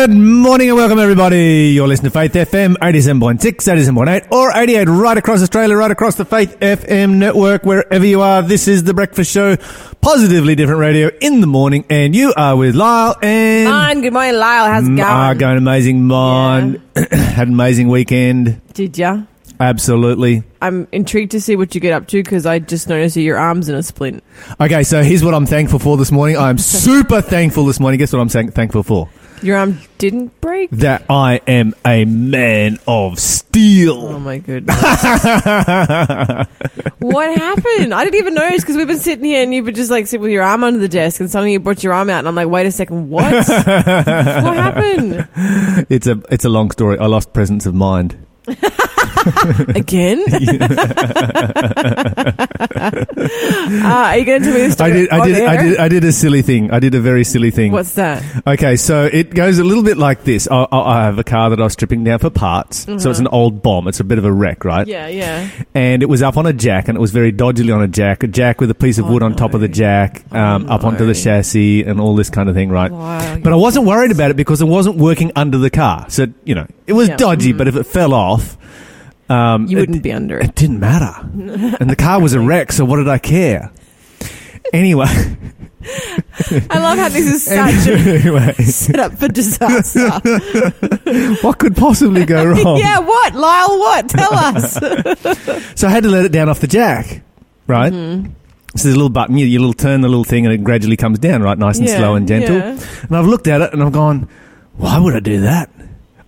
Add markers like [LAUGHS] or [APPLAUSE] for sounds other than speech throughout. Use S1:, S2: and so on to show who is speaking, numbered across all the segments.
S1: Good morning and welcome everybody. You're listening to Faith FM 87.6, 87.8 or 88 right across Australia, right across the Faith FM network, wherever you are. This is the breakfast show, positively different radio in the morning and you are with Lyle and
S2: Mon, good morning, Lyle. How's it going?
S1: are going amazing. Mine [CLEARS THROAT] had an amazing weekend.
S2: Did ya?
S1: Absolutely.
S2: I'm intrigued to see what you get up to because I just noticed that your arm's in a splint.
S1: Okay, so here's what I'm thankful for this morning. I'm [LAUGHS] super thankful this morning. Guess what I'm thankful for?
S2: Your arm didn't break?
S1: That I am a man of steel.
S2: Oh my goodness. [LAUGHS] what happened? I didn't even notice because we've been sitting here and you would just like sit with your arm under the desk and suddenly you brought your arm out and I'm like, wait a second, what? [LAUGHS] what happened?
S1: It's a it's a long story. I lost presence of mind. [LAUGHS] [LAUGHS]
S2: Again? [LAUGHS] uh, [LAUGHS] are you going to tell me this
S1: I
S2: story?
S1: did I did I did I did a silly thing. I did a very silly thing.
S2: What's that?
S1: Okay, so it goes a little bit like this. I, I I have a car that I was stripping down for parts. So it's an old bomb. It's a bit of a wreck, right?
S2: Mm-hmm. Yeah, yeah.
S1: And it was up on a jack, and it was very dodgily on a jack. A jack with a piece of
S2: Oh,
S1: wood on top of the jack, um,
S2: Oh,
S1: up onto the chassis, and all this kind of thing, right?
S2: Wow,
S1: But I wasn't worried about it because it wasn't working under the car. So you know, it was
S2: Yeah.
S1: dodgy. But if it fell off, um,
S2: You wouldn't be under it.
S1: It didn't matter. [LAUGHS] and the car was a wreck, so what did I care? Anyway,
S2: I love how this is such a [LAUGHS]
S1: anyway, [LAUGHS]
S2: set up for disaster.
S1: what could possibly go wrong?
S2: yeah, what? Lyle, what? Tell us.
S1: So I had to let it down off the jack, right?
S2: Mm-hmm.
S1: So there's a little button, you, you little turn the little thing, and it gradually comes down, right, nice and
S2: Yeah,
S1: slow and gentle.
S2: yeah.
S1: And I've looked at it and I've gone, why would I do that?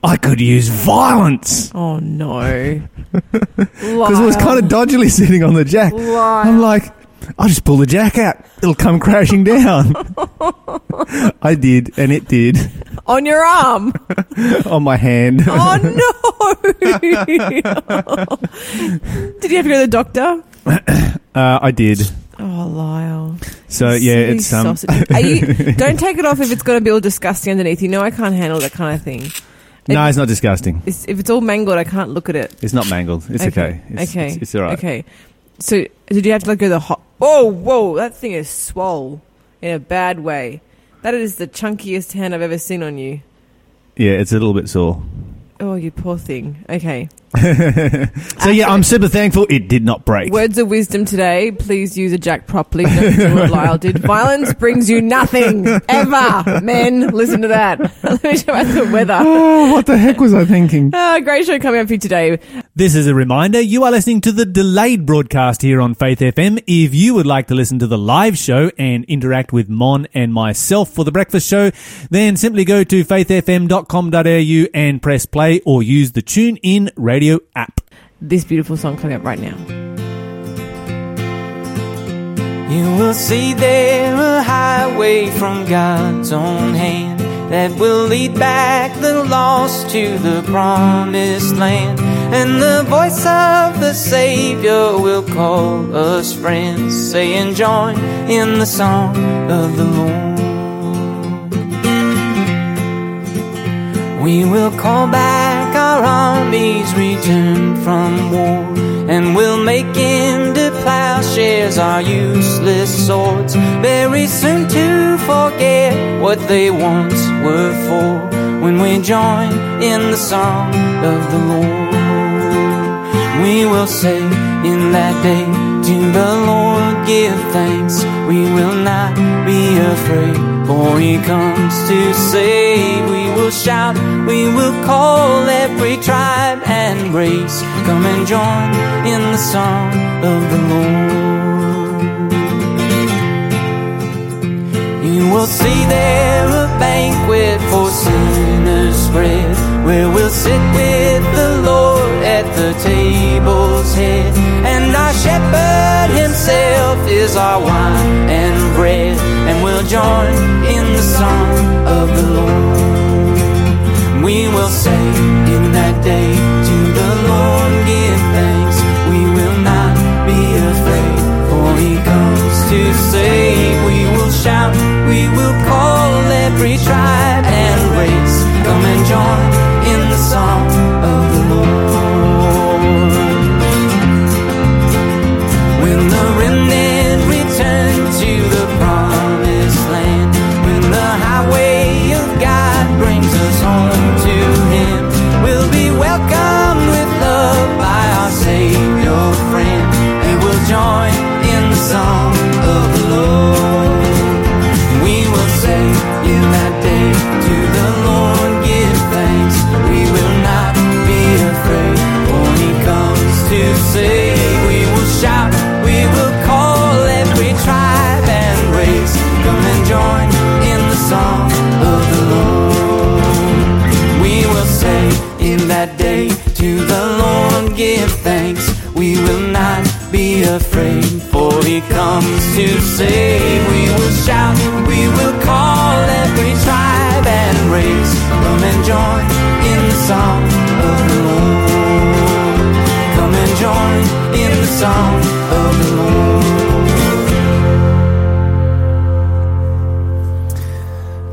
S1: I could use violence
S2: Oh, no. [LAUGHS]
S1: because it was kind of dodgily sitting on the jack. Liar.
S2: I'm
S1: like, I'll just pull the jack out; it'll come crashing down. [LAUGHS] I did, and it did
S2: On your arm. [LAUGHS]
S1: on my hand.
S2: Oh, no. Did you have to go to the doctor? [CLEARS THROAT]
S1: Uh, I did.
S2: Oh, Lyle.
S1: So yeah,
S2: Silly
S1: it's um.
S2: sausage. Are you, don't take it off if it's going to be all disgusting underneath. You know I can't handle that kind of thing.
S1: No, it's not disgusting.
S2: It's, if it's all mangled, I can't look at it.
S1: It's not mangled. It's okay. It's,
S2: okay.
S1: It's, it's all right.
S2: Okay. So did you have to like go the hot? Oh, whoa! That thing is swole in a bad way. That is the chunkiest hand I've ever seen on you.
S1: Yeah, it's a little bit sore.
S2: Oh, you poor thing. Okay.
S1: So yeah, I'm super thankful it did not break.
S2: Words of wisdom today. Please use a jack properly. Don't do what Lyle did. Violence brings you nothing ever. Men, listen to that. [LAUGHS] Let me show you the weather.
S1: Oh, what the heck was I thinking?
S2: Oh, [LAUGHS] great show coming up for you today.
S1: This is a reminder you are listening to the delayed broadcast here on Faith FM. If you would like to listen to the live show and interact with Mon and myself for the breakfast show, then simply go to faithfm.com.au and press play or use the Tune In radio app.
S2: This beautiful song coming up right now.
S3: You will see there a highway from God's own hand that will lead back the lost to the promised land. And the voice of the Savior will call us friends, saying, Join in the song of the Lord. We will call back armies returned from war, and we'll make into plowshares our useless swords. Very soon to forget what they once were for, when we join in the song of the Lord. We will say in that day to the Lord, give thanks. We will not be afraid, for He comes to save. We will shout, we will call every tribe and race. Come and join in the song of the Lord. You will see there a banquet for sinners spread, where we'll sit with the Lord at the table's head. And our shepherd himself is our wine and bread, and we'll join in the song of the Lord. We will say in that day to the Lord, give thanks. We will not be afraid, for he comes to save. We will shout, we will call every tribe and race. Come and join song oh,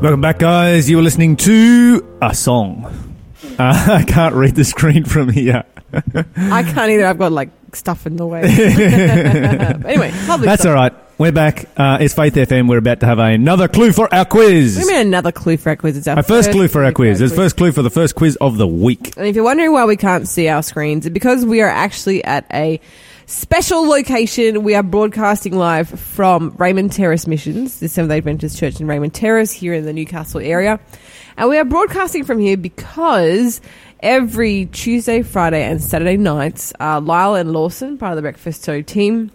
S1: Welcome back, guys. You were listening to a song. Uh, [LAUGHS] I can't read the screen from here. [LAUGHS]
S2: I can't either. I've got like stuff in the way. [LAUGHS] Anyway,
S1: That's
S2: stuff.
S1: all right. We're back. Uh, it's Faith FM. We're about to have another clue for our quiz.
S2: Give me another clue for our quiz. It's our,
S1: Our first clue for our quiz. It's first clue for the first quiz of the week.
S2: And if you're wondering why we can't see our screens, it's because we are actually at a special location. We are broadcasting live from Raymond Terrace Missions, the Seventh day Adventist Church in Raymond Terrace here in the Newcastle area. And we are broadcasting from here because every Tuesday, Friday, and Saturday nights, uh, Lyle and Lawson, part of the Breakfast Show team,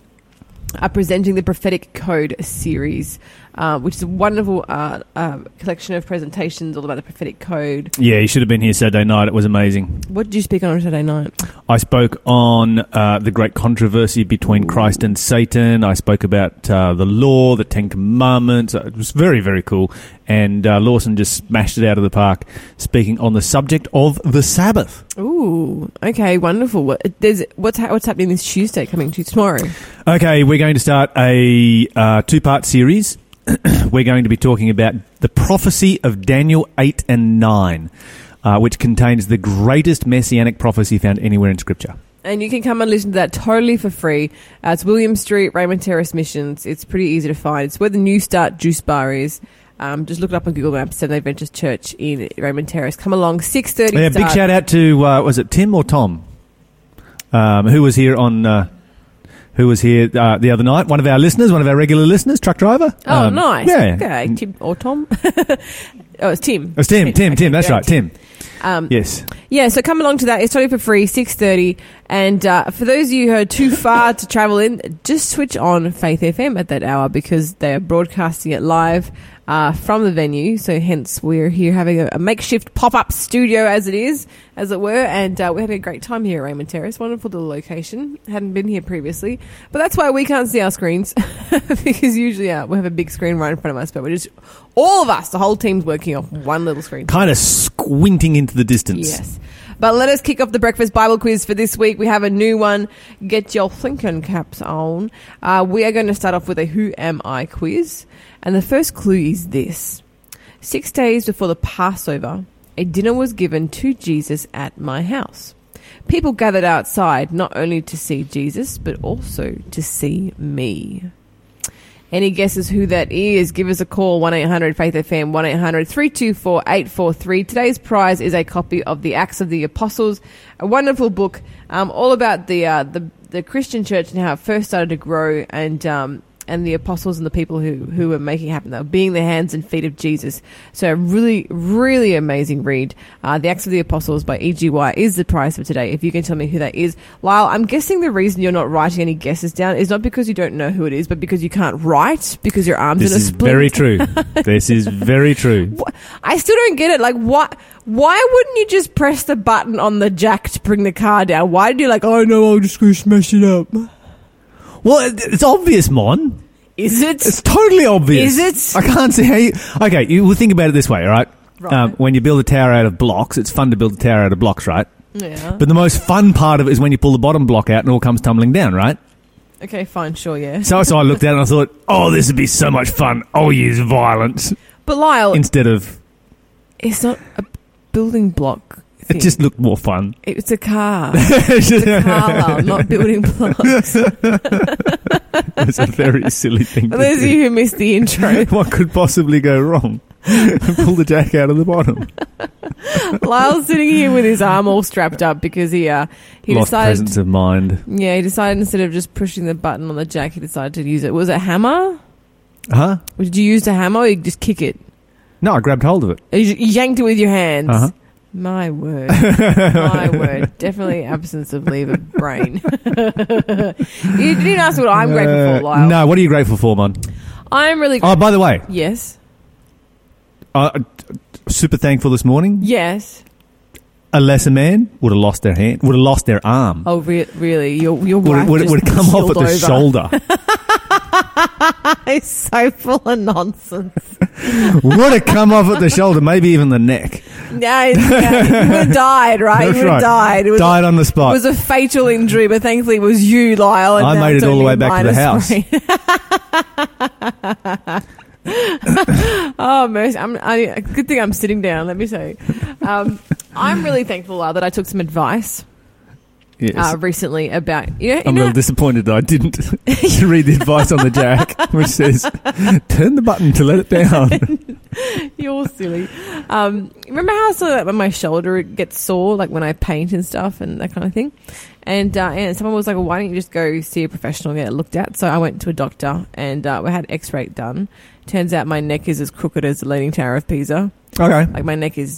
S2: are presenting the Prophetic Code series, uh, which is a wonderful uh, uh, collection of presentations all about the prophetic code.
S1: Yeah, you should have been here Saturday night. It was amazing.
S2: What did you speak on on Saturday night?
S1: I spoke on uh, the great controversy between Christ and Satan. I spoke about uh, the law, the Ten Commandments. It was very, very cool. And uh, Lawson just smashed it out of the park, speaking on the subject of the Sabbath.
S2: Ooh, okay, wonderful. What, there's what's ha- what's happening this Tuesday coming to tomorrow?
S1: Okay, we're going to start a uh, two part series. [CLEARS THROAT] we're going to be talking about the prophecy of Daniel 8 and 9, uh, which contains the greatest messianic prophecy found anywhere in Scripture.
S2: And you can come and listen to that totally for free. Uh, it's William Street, Raymond Terrace Missions. It's pretty easy to find. It's where the New Start Juice Bar is. Um, just look it up on Google Maps. Seventh Adventist Church in Raymond Terrace. Come along, six thirty.
S1: Yeah, big shout out to uh, was it Tim or Tom, um, who was here on uh, who was here uh, the other night. One of our listeners, one of our regular listeners, truck driver.
S2: Oh,
S1: Um,
S2: nice.
S1: Yeah,
S2: Okay, Tim or Tom. [LAUGHS] oh, it's Tim.
S1: It's Tim. Tim. Tim.
S2: Okay,
S1: That's
S2: great,
S1: right. Tim.
S2: Um,
S1: Yes.
S2: Yeah, so come along to that. It's totally for free, six thirty. And uh, for those of you who are too [LAUGHS] far to travel in, just switch on Faith FM at that hour because they are broadcasting it live uh, from the venue. So hence we're here having a, a makeshift pop up studio, as it is, as it were, and uh, we're having a great time here at Raymond Terrace. Wonderful little location. Hadn't been here previously, but that's why we can't see our screens [LAUGHS] because usually uh, we have a big screen right in front of us, but we're just all of us, the whole team's working off one little screen.
S1: Kind of squinting into the distance.
S2: Yes. But let us kick off the breakfast Bible quiz for this week. We have a new one. Get your thinking caps on. Uh, we are going to start off with a Who Am I quiz. And the first clue is this Six days before the Passover, a dinner was given to Jesus at my house. People gathered outside not only to see Jesus, but also to see me. Any guesses who that is? Give us a call, 1 800 Faith FM, 1 800 324 843. Today's prize is a copy of The Acts of the Apostles, a wonderful book um, all about the, uh, the, the Christian church and how it first started to grow and. Um, and the apostles and the people who, who were making it happen. They were being the hands and feet of Jesus. So a really, really amazing read. Uh, the Acts of the Apostles by E.G. White is the prize for today. If you can tell me who that is. Lyle, I'm guessing the reason you're not writing any guesses down is not because you don't know who it is, but because you can't write because your arms
S1: This
S2: in a
S1: is very true. [LAUGHS] this is very true.
S2: I still don't get it. Like, what? Why wouldn't you just press the button on the jack to bring the car down? Why do you like? Oh no, I'll just go smash it up.
S1: Well, it's obvious, Mon.
S2: Is it?
S1: It's totally obvious.
S2: Is it?
S1: I can't see how you. Okay, you will think about it this way, all right?
S2: Right.
S1: Um, when you build a tower out of blocks, it's fun to build a tower out of blocks, right?
S2: yeah.
S1: But the most fun part of it is when you pull the bottom block out and it all comes tumbling down, right?
S2: Okay, fine, sure, yeah.
S1: So, so I looked at it and I thought, [LAUGHS] oh, this would be so much fun. I'll use violence
S2: But Lyle,
S1: instead of.
S2: it's not a building block.
S1: It just looked more fun.
S2: It's a car. [LAUGHS] It's a car, not [LAUGHS] building blocks.
S1: it's a very silly thing.
S2: For
S1: to
S2: those of you who missed the intro, [LAUGHS]
S1: What could possibly go wrong? Pull the jack out of the bottom.
S2: Lyle's sitting here with his arm all strapped up because he uh, he
S1: Lost
S2: decided
S1: presence of mind.
S2: Yeah, he decided instead of just pushing the button on the jack, he decided to use it. Was it a hammer?
S1: Huh?
S2: Did you use the hammer or you just kick it?
S1: No, I grabbed hold of it.
S2: You you yanked it with your hands.
S1: Uh-huh.
S2: My word. My [LAUGHS] word. Definitely absence of lever brain. [LAUGHS] you didn't ask what I'm grateful for, Lyle.
S1: Uh, No, what are you grateful for, Mon?
S2: I'm really
S1: Oh, by the way,
S2: Yes.
S1: uh, super thankful this morning.
S2: Yes.
S1: a lesser man would have lost their hand, would have lost their arm.
S2: Oh, re- really? Your your
S1: would
S2: wife
S1: have, would,
S2: just
S1: would have come off at
S2: keeled
S1: the
S2: over.
S1: shoulder. [LAUGHS]
S2: It's so full of nonsense.
S1: would have come off at the shoulder, maybe even the neck.
S2: It's- yeah, you would have died, right?
S1: That's
S2: you would
S1: right.
S2: died. It was,
S1: Died on the spot.
S2: it was a fatal injury, but thankfully it was you, Lyle. and
S1: I
S2: now
S1: made
S2: it's
S1: it all the
S2: only
S1: way back to the
S2: minus
S1: house.
S2: three. [LAUGHS] oh, mercy. I'm, I, good thing I'm sitting down, let me say. Um, I'm really thankful, Lyle, that I took some advice
S1: yes.
S2: uh, recently about, you know,
S1: I'm a
S2: know
S1: little disappointed that I didn't [LAUGHS] [LAUGHS] read the advice on the jack, which says, turn the button to let it down. [LAUGHS]
S2: You're silly. Um, remember how so that when my shoulder gets sore, like when I paint and stuff and that kind of thing? And, uh, and someone was like, well, why don't you just go see a professional and get it looked at? So I went to a doctor and uh, we had x-ray done. Turns out my neck is as crooked as the Leaning Tower of Pisa.
S1: Okay.
S2: Like my neck is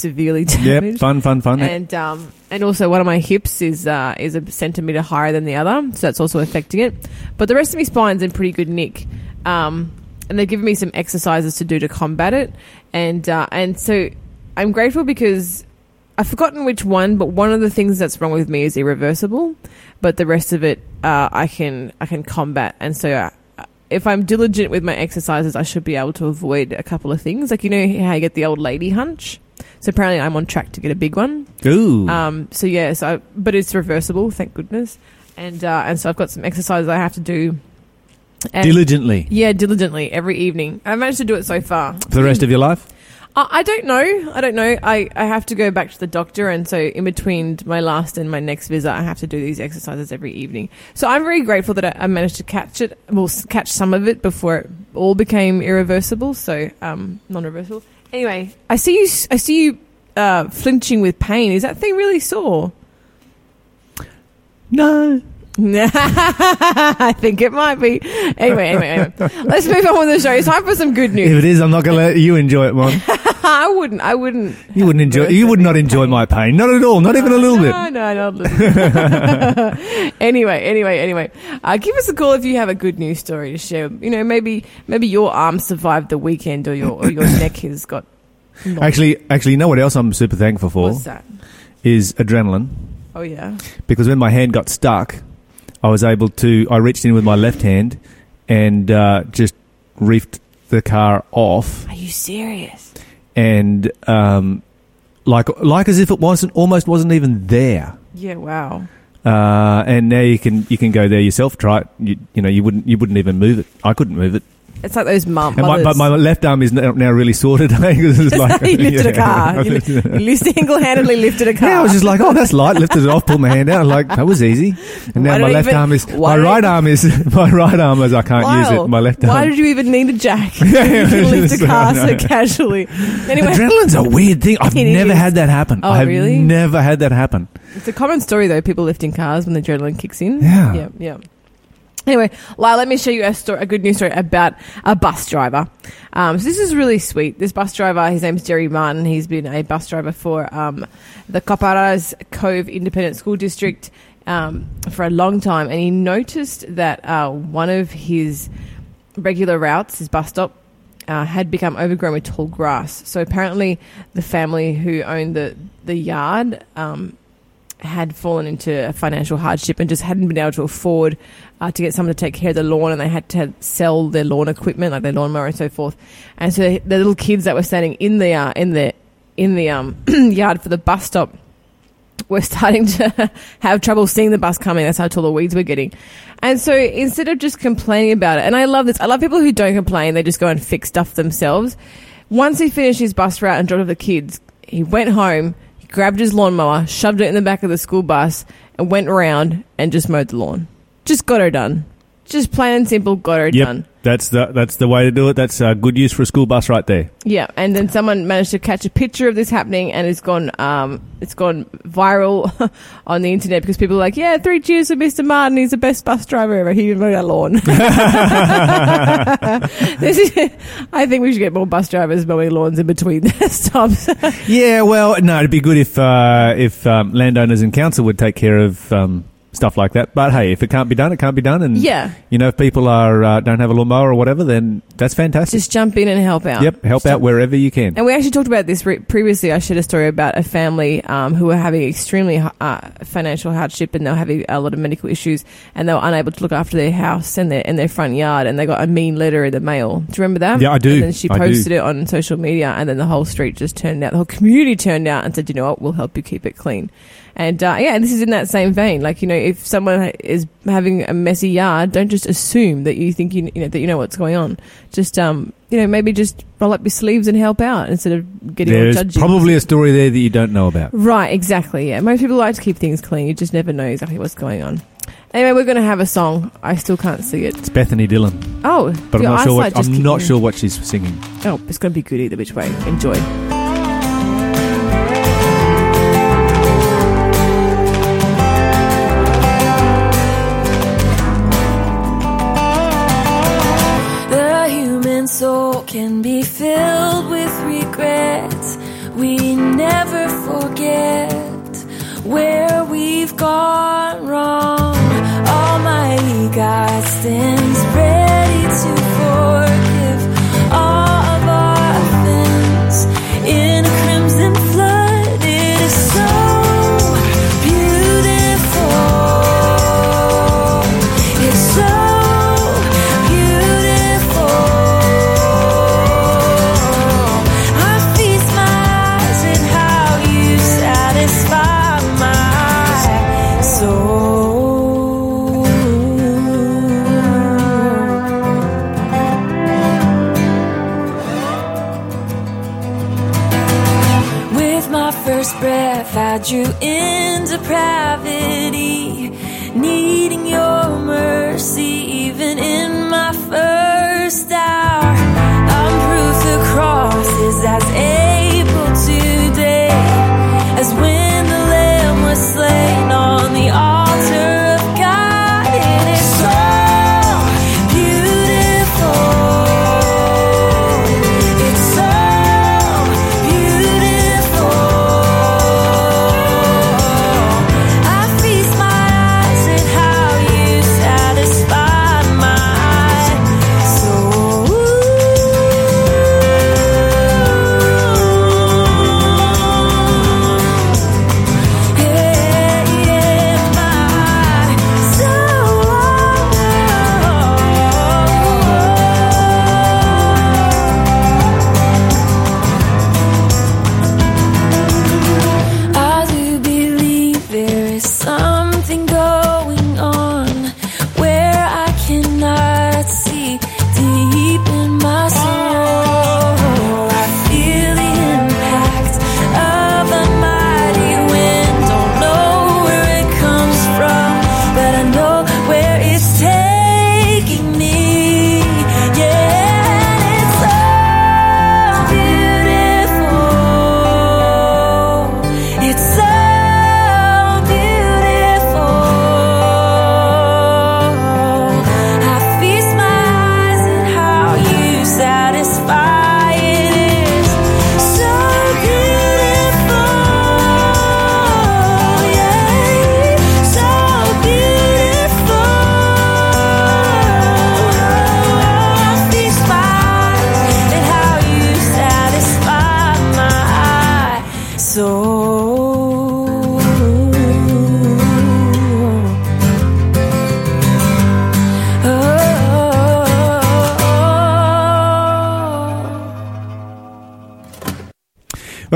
S2: severely [LAUGHS]
S1: Yep.
S2: damaged.
S1: Fun, fun, fun.
S2: And um, and also one of my hips is uh, is a centimeter higher than the other, so that's also affecting it. But the rest of my spine's in pretty good nick. Um, and they've given me some exercises to do to combat it, and uh, and so I'm grateful because I've forgotten which one, but one of the things that's wrong with me is irreversible, but the rest of it uh, I can I can combat, and so. Uh, if I'm diligent with my exercises, I should be able to avoid a couple of things. Like, you know how you get the old lady hunch? So apparently I'm on track to get a big one.
S1: Ooh.
S2: Um, so yeah, so I, but it's reversible, thank goodness. And uh, and so I've got some exercises I have to do. And
S1: Diligently.
S2: yeah, diligently every evening. I managed to do it so far.
S1: For the rest of your life?
S2: I, I don't know. I don't know. I, I have to go back to the doctor, and so in between my last and my next visit, I have to do these exercises every evening. So I'm very grateful that I, I managed to catch it, well, s- catch some of it before it all became irreversible. So um, non-reversible. Anyway, I see you. I see you uh, flinching with pain. Is that thing really sore?
S1: No. [LAUGHS]
S2: I think it might be. Anyway, anyway, anyway. Let's move on with the show. It's time for some good news.
S1: If it is, I'm not going to let you enjoy it, Mon. [LAUGHS]
S2: I wouldn't. I wouldn't.
S1: You wouldn't enjoy. You would not enjoy my pain. Not at all. Not even a little bit.
S2: No, no, not a little bit. [LAUGHS] anyway, anyway, anyway. Uh, give us a call if you have a good news story to share. You know, maybe maybe your arm survived the weekend or your or your [COUGHS] neck has got. knocked.
S1: Actually, actually, you know what else I'm super thankful for
S2: what's that?
S1: is adrenaline.
S2: Oh yeah.
S1: Because when my hand got stuck, I was able to. I reached in with my left hand and uh, just reefed the car off,
S2: Are you serious?
S1: and um, like like as if it wasn't almost wasn't even there.
S2: Yeah. Wow.
S1: Uh, and now you can you can go there yourself. Try it. You, you know you wouldn't you wouldn't even move it. I couldn't move it.
S2: It's like those mum.
S1: My, but my left arm is now, now really sorted. [LAUGHS] it's [LAUGHS] like
S2: you lifted a car. You, li- you [LAUGHS] single-handedly lifted a car.
S1: Yeah, I was just like, oh, that's light. Lifted it off, pulled my hand out. Like that was easy. And now my left
S2: even-
S1: arm is my right arm is my right arm is. I can't use it. My left Arm.
S2: Why did you even need a jack?
S1: Yeah,
S2: you can lift a car so casually. Anyway,
S1: Adrenaline's a weird thing. I've never
S2: is.
S1: had that happen.
S2: Oh,
S1: I have
S2: really?
S1: never had that happen.
S2: it's a common story though. People lifting cars when the adrenaline kicks in.
S1: Yeah.
S2: yeah, yeah. Anyway, Lyle, let me show you a story, a good news story about a bus driver. Um, so this is really sweet. This bus driver, his name's Jerry Martin. He's been a bus driver for um, the Copperas Cove Independent School District um, for a long time, and he noticed that uh, one of his regular routes, his bus stop, uh, had become overgrown with tall grass. So apparently, the family who owned the the yard um, had fallen into financial hardship and just hadn't been able to afford uh, to get someone to take care of the lawn, and they had to sell their lawn equipment, like their lawnmower and so forth. And so the little kids that were standing in the uh, in the in the um, [CLEARS THROAT] yard for the bus stop were [LAUGHS] starting to [LAUGHS] have trouble seeing the bus coming. That's how tall the weeds were getting. And so instead of just complaining about it, and I love this, I love people who don't complain, they just go and fix stuff themselves. Once he finished his bus route and dropped off the kids, he went home, grabbed his lawnmower, shoved it in the back of the school bus, and went around and just mowed the lawn. Just got her done. Just plain and simple, got her
S1: Yep,
S2: done.
S1: That's the that's the way to do it. That's uh, good use for a school bus right there.
S2: Yeah, and then someone managed to catch a picture of this happening, and it's gone, um, it's gone viral [LAUGHS] on the internet because people are like, "Yeah, three cheers for Mr. Martin. He's the best bus driver ever. He even mowed our lawn." [LAUGHS] [LAUGHS] this is, I think we should get more bus drivers mowing lawns in between their stops.
S1: Yeah, well, no, it'd be good if uh, if um, landowners and council would take care of um, stuff like that. But hey, if it can't be done, it can't be done. And
S2: Yeah.
S1: you know, if people are uh, don't have a lawnmower or whatever, then that's fantastic.
S2: Just jump in and help out.
S1: yep, help
S2: Just
S1: out wherever you can.
S2: And we actually talked about this re- previously. I shared a story about a family um, who were having extremely uh, financial hardship and they were having a lot of medical issues and they were unable to look after their house and their, and their front yard and they got a mean letter in the mail. Do you remember that?
S1: Yeah, I do.
S2: And then she posted it on social media and then the whole street just turned out, the whole community turned out and said, you know what, we'll help you keep it clean. And uh, yeah, this is in that same vein. Like you know, if someone is having a messy yard, don't just assume that you think you, you know that you know what's going on. Just um, you know, maybe just roll up your sleeves and help out instead of getting all
S1: There's
S2: judgy.
S1: probably a story there that you don't know about.
S2: Right, exactly. Yeah, most people like to keep things clean. You just never know exactly what's going on. Anyway, we're going to have a song. I still can't see it.
S1: It's Bethany Dillon,
S2: Oh,
S1: but I'm not sure. What, I'm not sure what she's singing.
S2: Oh, it's going to be good either which way. Enjoy.
S4: Can be filled with regret. We never forget where we've gone wrong. Almighty God stands ready to forgive I drew in depravity,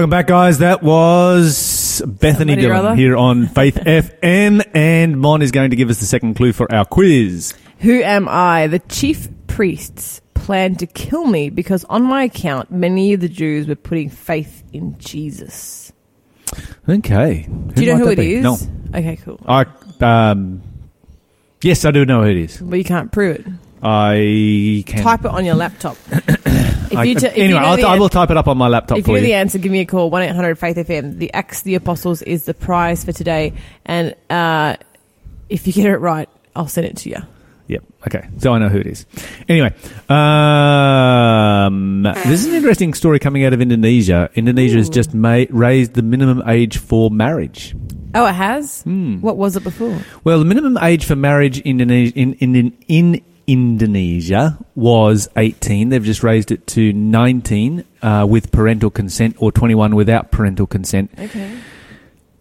S1: Welcome back, guys. That was Bethany
S2: Somebody
S1: Dillon
S2: other.
S1: here on Faith [LAUGHS] FM, and Mon is going to give us the second clue for our quiz.
S2: Who am I? The chief priests planned to kill me because on my account, many of the Jews were putting faith in Jesus.
S1: Okay.
S2: Do you know who it
S1: be?
S2: is?
S1: No.
S2: Okay, cool.
S1: I um. Yes, I do know who it is.
S2: But you can't prove it.
S1: I can
S2: Type it on your laptop. [COUGHS] [COUGHS] [COUGHS] if
S1: I-
S2: you t- if
S1: anyway,
S2: you know
S1: I'll, I will type it up on my laptop
S2: If you know the answer, give me a call. 1 800 Faith FM. The Acts of the Apostles is the prize for today. And uh, if you get it right, I'll send it to you.
S1: Yep. Okay. So I know who it is. Anyway, um, this is an interesting story coming out of Indonesia. Indonesia has just ma- raised the minimum age for marriage.
S2: Oh, it has.
S1: Hmm.
S2: What was it before?
S1: Well, the minimum age for marriage in Indonesia, in, in, in Indonesia was 18. They've just raised it to 19 uh, with parental consent or 21 without parental consent.
S2: Okay.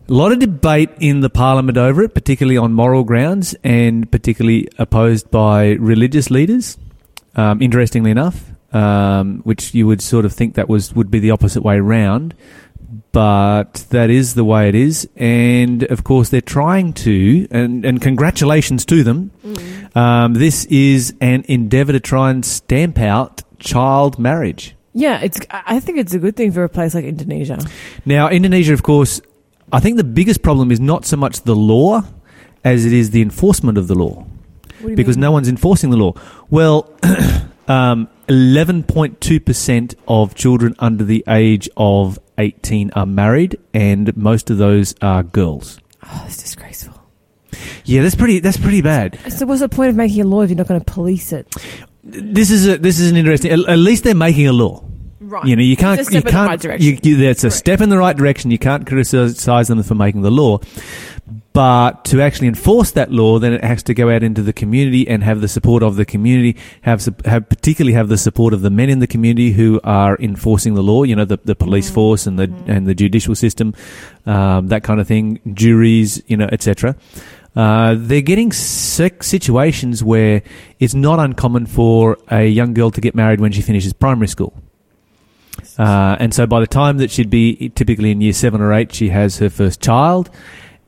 S1: A lot of debate in the parliament over it, particularly on moral grounds and particularly opposed by religious leaders. Um, interestingly enough, um, which you would sort of think that was would be the opposite way round, but that is the way it is. And of course, they're trying to, and, and congratulations to them. Um, this is an endeavour to try and stamp out child marriage.
S2: Yeah, it's. I think it's a good thing for a place like Indonesia.
S1: Now, Indonesia, of course, I think the biggest problem is not so much the law as it is the enforcement of the law
S2: What do you
S1: because
S2: mean?
S1: no one's enforcing the law. Well, [COUGHS] um, 11.2% of children under the age of 18 are married, and most of those are girls.
S2: Oh, it's disgraceful.
S1: Yeah, that's pretty. That's pretty bad.
S2: So, what's the point of making a law if you're not going to police it?
S1: This is a, this is an interesting. At, at least they're making a law.
S2: Right.
S1: You know, you can't.
S2: It's a step
S1: you
S2: in the
S1: can't.
S2: right direction.
S1: You, you, that's a step in the right direction. You can't criticize them for making the law, but to actually enforce that law, then it has to go out into the community and have the support of the community. Have have particularly have the support of the men in the community who are enforcing the law. You know, the, the police
S2: Mm-hmm.
S1: force and the and the judicial system, um, that kind of thing. Juries, you know, etc. Uh, they're getting sick situations where it's not uncommon for a young girl to get married when she finishes primary school. Uh, and so by the time that she'd be typically in year seven or eight, she has her first child.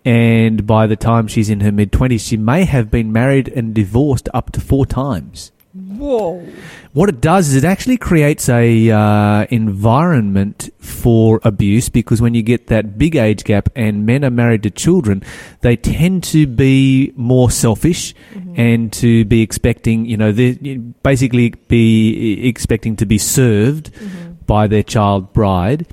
S1: And by the time she's in her mid 20s, she may have been married and divorced up to four times.
S2: Whoa.
S1: What it does is it actually creates a uh, environment for abuse because when you get that big age gap and men are married to children, they tend to be more selfish and to be expecting, you know, they basically be expecting to be served by their child bride,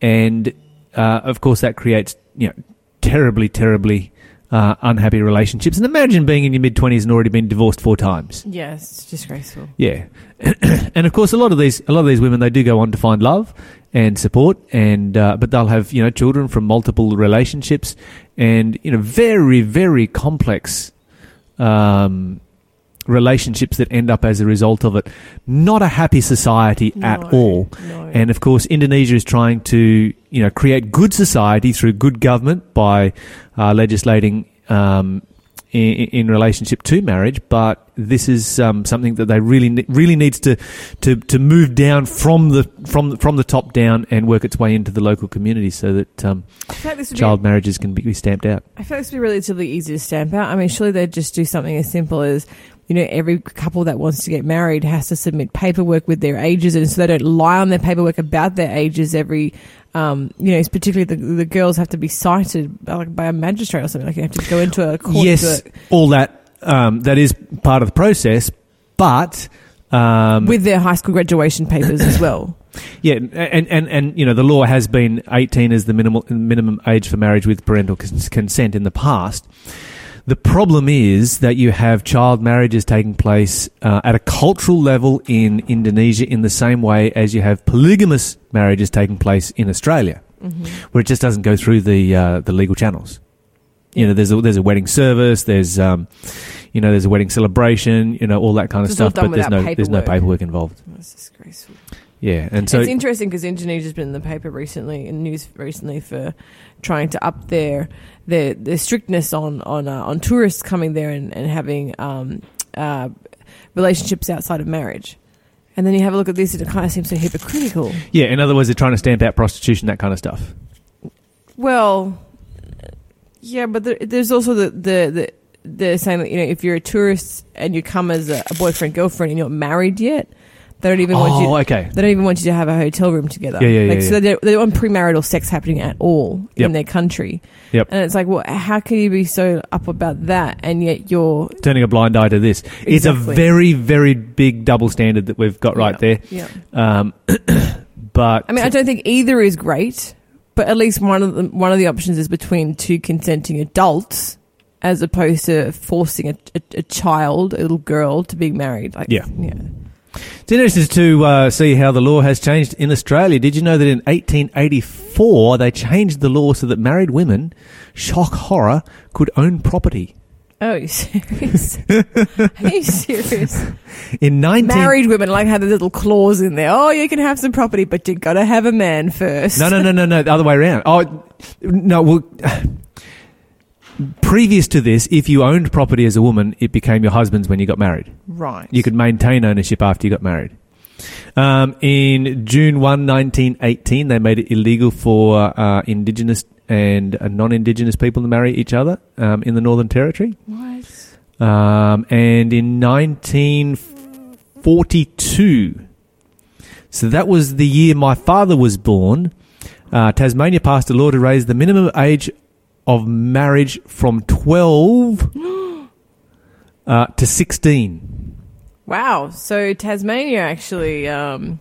S1: and uh, of course that creates, you know, terribly, terribly. Uh, unhappy relationships, and imagine being in your mid twenties and already been divorced four times.
S2: Yes, it's disgraceful.
S1: Yeah, [CLEARS THROAT] and of course, a lot of these a lot of these women they do go on to find love and support, and uh, but they'll have you know children from multiple relationships, and you know very very complex um, relationships that end up as a result of it. Not a happy society at all.
S2: No.
S1: And of course, Indonesia is trying to, you know, create good society through good government by uh, legislating um, in, in relationship to marriage. But this is um, something that they really really needs to, to to move down from the from the, from the top down and work its way into the local community so that um,
S2: like would be-
S1: child marriages can be stamped out.
S2: I feel like this would be relatively easy to stamp out. I mean, surely they'd just do something as simple as, you know, every couple that wants to get married has to submit paperwork with their ages, and so they don't lie on their paperwork about their ages every. Um, you know, it's particularly the, the girls have to be cited by, like, by a magistrate or something. Like you have to go into a court.
S1: yes, all that um, that is part of the process, but. Um,
S2: with their high school graduation papers as well. [COUGHS]
S1: Yeah, and, and, and you know the law has been 18 as the minimal minimum age for marriage with parental cons- consent in the past. The problem is that you have child marriages taking place uh, at a cultural level in Indonesia in the same way as you have polygamous marriages taking place in Australia, where it just doesn't go through the uh, the legal channels. You know, there's a there's a wedding service, there's um, you know, there's a wedding celebration, you know, all that kind of
S2: It's
S1: stuff, but there's no there's no
S2: paperwork.
S1: paperwork involved.
S2: That's disgraceful.
S1: Yeah, and so
S2: it's interesting because Indonesia's been in the paper recently, in news recently, for trying to up their their, their strictness on on uh, on tourists coming there and, and having um, uh, relationships outside of marriage. And then you have a look at this, and it kind of seems so hypocritical.
S1: Yeah, in other words, they're trying to stamp out prostitution, that kind of stuff.
S2: Well, yeah, but there, there's also the, the the they're saying that you know if you're a tourist and you come as a, a boyfriend girlfriend and you're not married yet, they don't even want you.
S1: Oh, okay.
S2: They don't even want you to have a hotel room together.
S1: Yeah, yeah, yeah,
S2: Like, So
S1: yeah.
S2: they don't, they don't want premarital sex happening at all
S1: Yep.
S2: in their country.
S1: Yep.
S2: And it's like, well, how can you be so up about that and yet you're
S1: Turning a blind eye to this. It's a
S2: Exactly.
S1: very, very big double standard that we've got right there.
S2: Yeah.
S1: Um, [CLEARS THROAT] but
S2: I mean, I don't think either is great, but at least one of the one of the options is between two consenting adults, as opposed to forcing a, a, a child, a little girl, to be married. Like,
S1: Yeah.
S2: yeah.
S1: It's interesting to uh, see how the law has changed in Australia. Did you know that in 1884 they changed the law so that married women, shock horror, could own property?
S2: Oh, are you serious? [LAUGHS] are you serious?
S1: In 19
S2: Married women like had a little clause in there. Oh, you can have some property, but you've got to have a man first.
S1: No, no, no, no, no. The other way around. Oh, no. Well, previous to this, if you owned property as a woman, it became your husband's when you got married.
S2: Right.
S1: You could maintain ownership after you got married. Um, in June 1, 1918, they made it illegal for uh, Indigenous and uh, non-Indigenous people to marry each other um, in the Northern Territory.
S2: What?
S1: Um, and in 1942, so that was the year my father was born, uh, Tasmania passed a law to raise the minimum age of marriage from 12 [GASPS] uh, to 16.
S2: Wow. So Tasmania actually, um,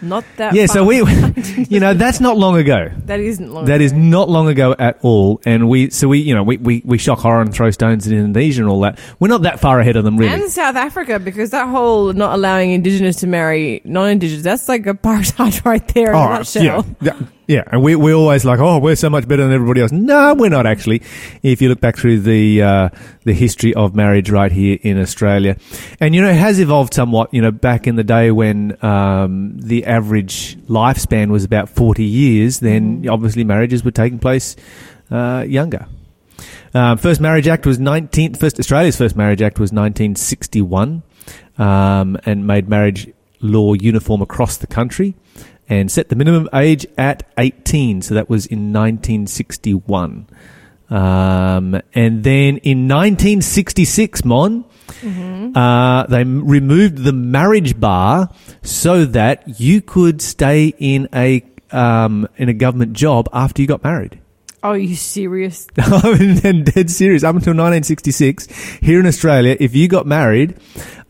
S2: not that.
S1: Yeah, so we, [LAUGHS] [LAUGHS] you know, that's not long ago.
S2: That isn't long.
S1: That is
S2: ago.
S1: not long ago at all, and we so we you know we, we, we shock horror and throw stones in Indonesia and all that. We're not that far ahead of them, really.
S2: And South Africa, because that whole not allowing Indigenous to marry non-Indigenous, that's like a apartheid [LAUGHS] right there in a nutshell.
S1: yeah, yeah, yeah, and we we're always like, oh, we're so much better than everybody else. No, we're not actually. If you look back through the uh, the history of marriage right here in Australia, and you know, it has evolved somewhat. You know, back in the day when um, the average lifespan was about forty years, then obviously marriages were taking place uh, younger. Um, first Marriage Act was 19, first Australia's first Marriage Act was 1961, um, and made marriage law uniform across the country, and set the minimum age at 18. So that was in 1961. Um, and then in 1966, Mon, uh, they removed the marriage bar so that you could stay in a um, in a government job after you got married.
S2: Oh, are you serious? [LAUGHS]
S1: I'm dead serious. Up until 1966, here in Australia, if you got married,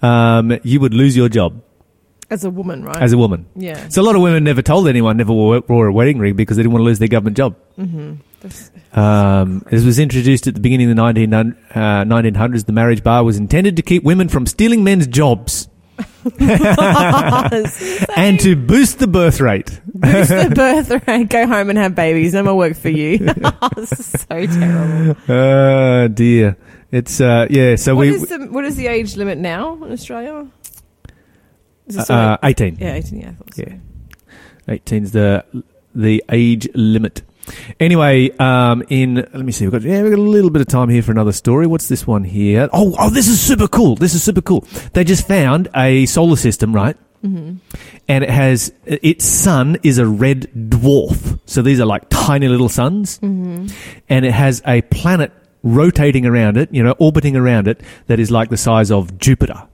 S1: um, you would lose your job
S2: As a woman, right?
S1: as a woman.
S2: yeah.
S1: So a lot of women never told anyone, never wore, wore a wedding ring because they didn't want to lose their government job.
S2: That's-
S1: Um, this was introduced at the beginning of the 19, uh, 1900s. The marriage bar was intended to keep women from stealing men's jobs [LAUGHS] [LAUGHS] and to boost the birth rate.
S2: Boost the [LAUGHS] birth rate. Go home and have babies. No more work for you. this is so terrible.
S1: Oh dear. It's uh yeah, so
S2: What
S1: we
S2: is the what is the age limit now in Australia?
S1: Uh, 18.
S2: yeah, eighteen. Yeah, I thought so.
S1: Yeah. 18's the the age limit. Anyway, um, in let me see, we've got yeah, we've got a little bit of time here for another story. What's this one here? Oh, oh, this is super cool. This is super cool. They just found a solar system, right?
S2: Mm-hmm.
S1: And it has its sun is a red dwarf. So these are like tiny little suns,
S2: Mm-hmm.
S1: and it has a planet rotating around it, you know, orbiting around it that is like the size of Jupiter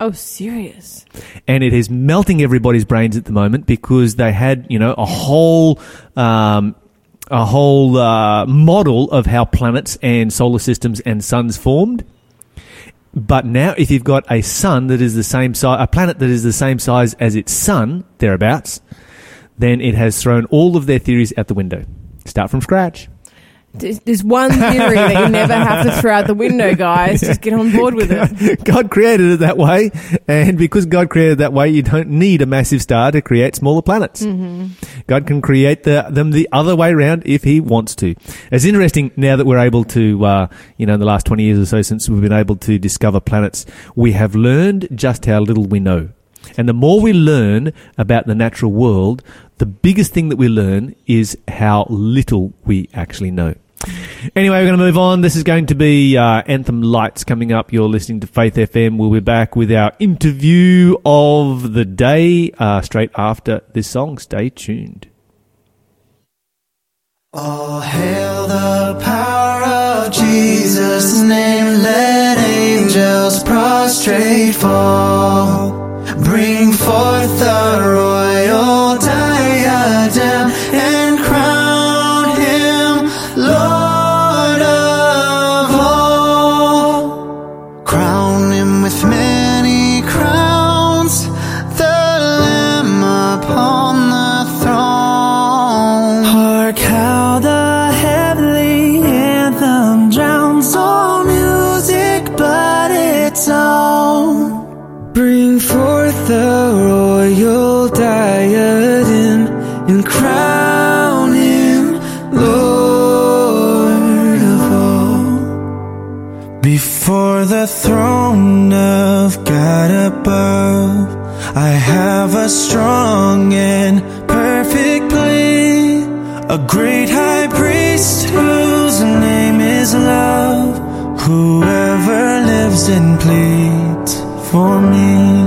S2: Oh, serious?
S1: and it is melting everybody's brains at the moment because they had you know a whole um, a whole uh, model of how planets and solar systems and suns formed. But now, if you've got a sun that is the same size, a planet that is the same size as its sun, thereabouts, then it has thrown all of their theories out the window. Start from scratch.
S2: There's, there's one theory that you never have to throw out the window, guys. Just get on board with it. [LAUGHS]
S1: God created it that way, and because God created it that way, you don't need a massive star to create smaller planets. God can create the, them the other way around if He wants to. It's interesting now that we're able to, uh, you know, in the last 20 years or so since we've been able to discover planets, we have learned just how little we know. And the more we learn about the natural world, the biggest thing that we learn is how little we actually know. Anyway, we're going to move on. This is going to be uh, Anthem Lights coming up. You're listening to Faith FM. We'll be back with our interview of the day uh, straight after this song. Stay tuned.
S5: All hail the power of Jesus' name. Let angels prostrate fall. Bring forth the royal diadem
S3: Before the throne of God above, I have a strong and perfect plea. A great high priest whose name is love. Whoever lives and pleads for me.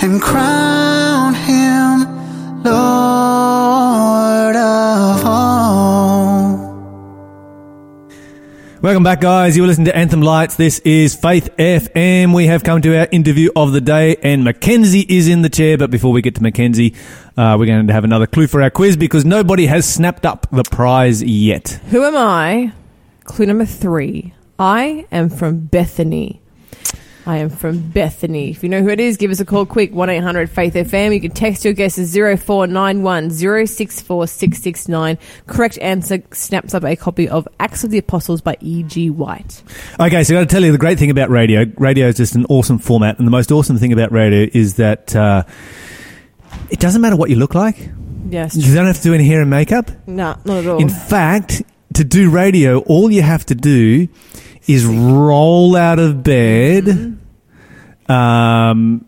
S5: And
S3: crown him Lord of all.
S1: Welcome back, guys. You are listening to Anthem Lights. This is Faith FM. We have come to our interview of the day, and Mackenzie is in the chair. But before we get to Mackenzie, uh, we're going to have another clue for our quiz because nobody has snapped up the prize yet.
S2: Who am I? Clue number three. I am from Bethany. I am from Bethany. If you know who it is, give us a call quick 1 800 Faith FM. You can text your guesses 0491 064 669. Correct answer snaps up a copy of Acts of the Apostles by E.G. White.
S1: Okay, so I got to tell you the great thing about radio. Radio is just an awesome format, and the most awesome thing about radio is that uh, it doesn't matter what you look like.
S2: Yes.
S1: You don't have to do any hair and makeup.
S2: No, not at all.
S1: In fact, to do radio, all you have to do is roll out of bed, um,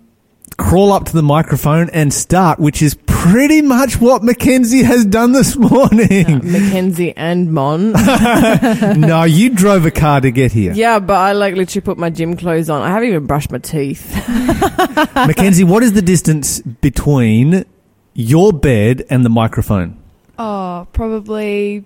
S1: crawl up to the microphone, and start, which is pretty much what Mackenzie has done this [LAUGHS] morning.
S2: Mackenzie and Mon. [LAUGHS]
S1: no, you drove a car to get here.
S2: yeah, but I like literally put my gym clothes on. I haven't even brushed my teeth. [LAUGHS]
S1: Mackenzie, what is the distance between your bed and the microphone?
S6: Oh, probably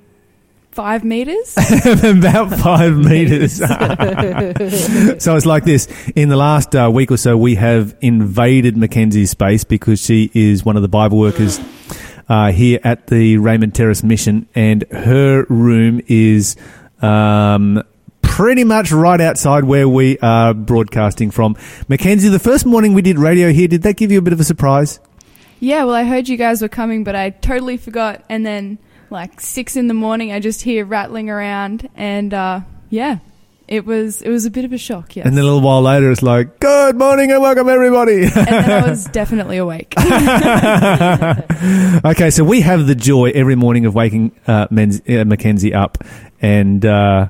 S6: five meters. [LAUGHS]
S1: About five [LAUGHS] meters. [LAUGHS] so it's like this. In the last uh, week or so, we have invaded Mackenzie's space because she is one of the Bible workers [GASPS] uh, here at the Raymond Terrace Mission, and her room is. Um, Pretty much right outside where we are broadcasting from. Mackenzie, the first morning we did radio here, did that give you a bit of a surprise?
S6: yeah, well, I heard you guys were coming, but I totally forgot. And then, like six in the morning, I just hear rattling around, and uh, yeah, it was it was a bit of a shock. Yes,
S1: And then a little while later, it's like, "Good morning and welcome, everybody." [LAUGHS]
S6: and then I was definitely awake. [LAUGHS]
S1: okay, so we have the joy every morning of waking uh, Menz, uh, Mackenzie up, and uh,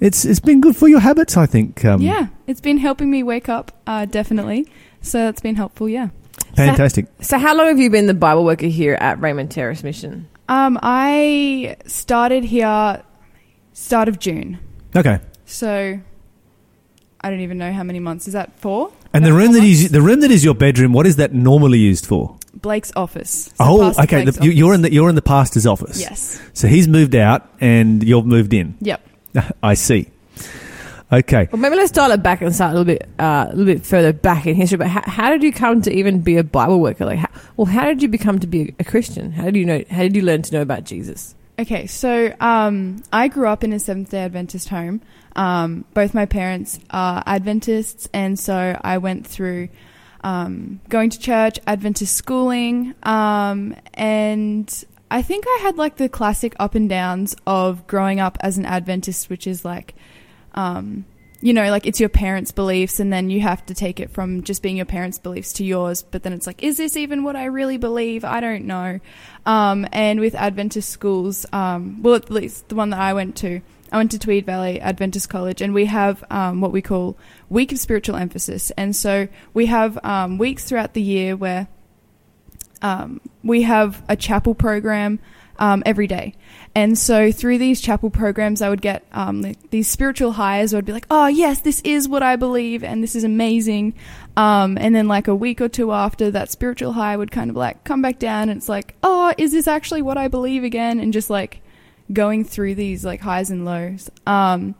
S1: it's it's been good for your habits, I think. Um,
S6: yeah, it's been helping me wake up, uh, definitely. So that's been helpful. Yeah.
S1: fantastic.
S2: so, how long have you been the Bible worker here at Raymond Terrace Mission?
S6: Um, I started here start of June,
S1: Okay,
S6: so I don't even know how many months. Is that for.
S1: and the room that
S6: months?
S1: is the room that is your bedroom. What is that normally used for?
S6: Blake's office. So
S1: oh, okay. The, you, you're in the you're in the pastor's office.
S6: Yes.
S1: So he's moved out, and you've moved in.
S6: Yep. [LAUGHS]
S1: I see. Okay.
S2: Well, maybe let's dial it back and start a little bit, uh, a little bit further back in history. But how, how did you come to even be a Bible worker? Like, how, well, how did you become to be a Christian? How did you know? How did you learn to know about Jesus?
S6: Okay, so um, I grew up in a Seventh Day Adventist home. Um, both my parents are Adventists, and so I went through um, going to church, Adventist schooling, um, and I think I had like the classic up and downs of growing up as an Adventist, which is like, um, you know, like it's your parents' beliefs, and then you have to take it from just being your parents' beliefs to yours. But then it's like, is this even what I really believe? I don't know. Um, and with Adventist schools, um, well, at least the one that I went to, I went to Tweed Valley Adventist College, and we have um, what we call week of spiritual emphasis. And so we have um, weeks throughout the year where um, we have a chapel program um, every day. And so through these chapel programs, I would get um, like, these spiritual highs. I would be like, oh, yes, this is what I believe, and this is amazing. Um, and then, like, a week or two after, that spiritual high would kind of like come back down, and it's like, oh, is this actually what I believe again? And just like going through these like highs and lows. Um,